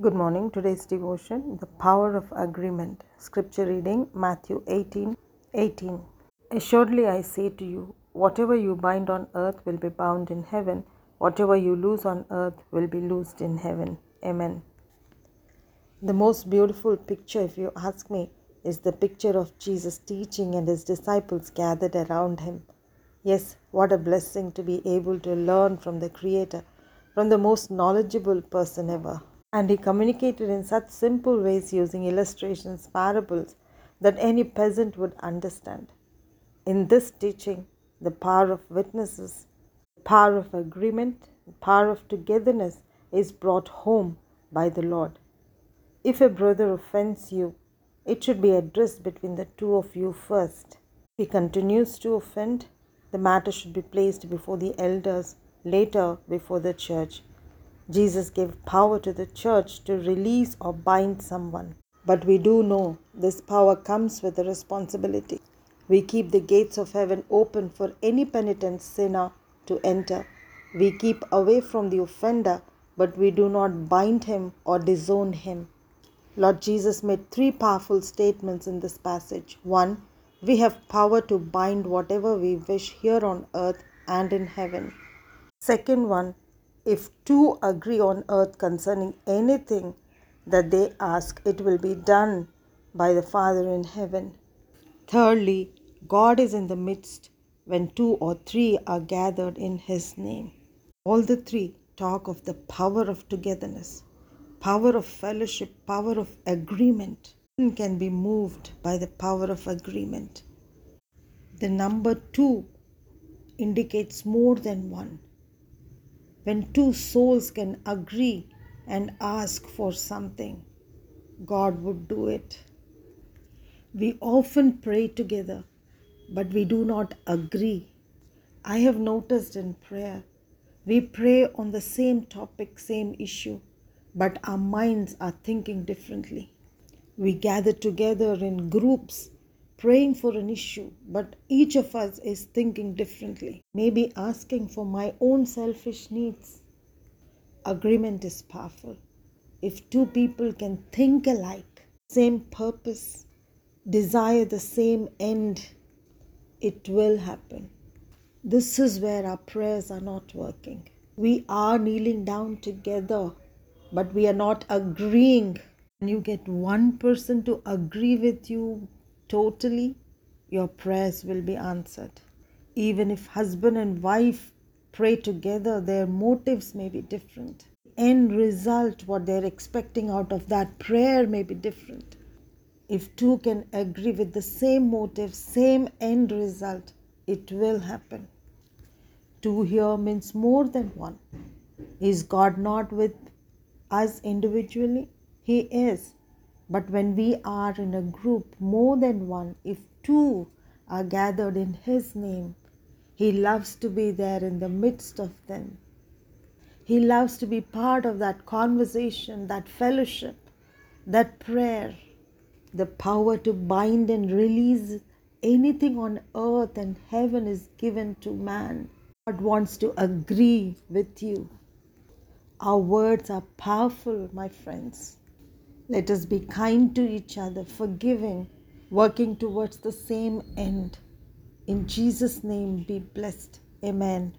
Good morning. Today's devotion The Power of Agreement. Scripture reading Matthew 18 18. Assuredly I say to you, whatever you bind on earth will be bound in heaven, whatever you loose on earth will be loosed in heaven. Amen. The most beautiful picture, if you ask me, is the picture of Jesus teaching and his disciples gathered around him. Yes, what a blessing to be able to learn from the Creator, from the most knowledgeable person ever. And he communicated in such simple ways using illustrations, parables, that any peasant would understand. In this teaching, the power of witnesses, the power of agreement, the power of togetherness is brought home by the Lord. If a brother offends you, it should be addressed between the two of you first. If he continues to offend, the matter should be placed before the elders, later before the church. Jesus gave power to the church to release or bind someone. But we do know this power comes with a responsibility. We keep the gates of heaven open for any penitent sinner to enter. We keep away from the offender, but we do not bind him or disown him. Lord Jesus made three powerful statements in this passage. One, we have power to bind whatever we wish here on earth and in heaven. Second one, if two agree on earth concerning anything that they ask, it will be done by the Father in heaven. Thirdly, God is in the midst when two or three are gathered in His name. All the three talk of the power of togetherness, power of fellowship, power of agreement can be moved by the power of agreement. The number two indicates more than one. When two souls can agree and ask for something, God would do it. We often pray together, but we do not agree. I have noticed in prayer, we pray on the same topic, same issue, but our minds are thinking differently. We gather together in groups praying for an issue, but each of us is thinking differently, maybe asking for my own selfish needs. Agreement is powerful. If two people can think alike, same purpose, desire the same end, it will happen. This is where our prayers are not working. We are kneeling down together, but we are not agreeing And you get one person to agree with you totally, your prayers will be answered. Even if husband and wife pray together, their motives may be different. End result, what they're expecting out of that prayer, may be different. If two can agree with the same motive, same end result, it will happen. Two here means more than one. Is God not with us individually? He is. But when we are in a group, more than one, if two are gathered in His name, He loves to be there in the midst of them. He loves to be part of that conversation, that fellowship, that prayer, the power to bind and release anything on earth and heaven is given to man. God wants to agree with you. Our words are powerful, my friends. Let us be kind to each other, forgiving, working towards the same end. In Jesus' name, be blessed. Amen.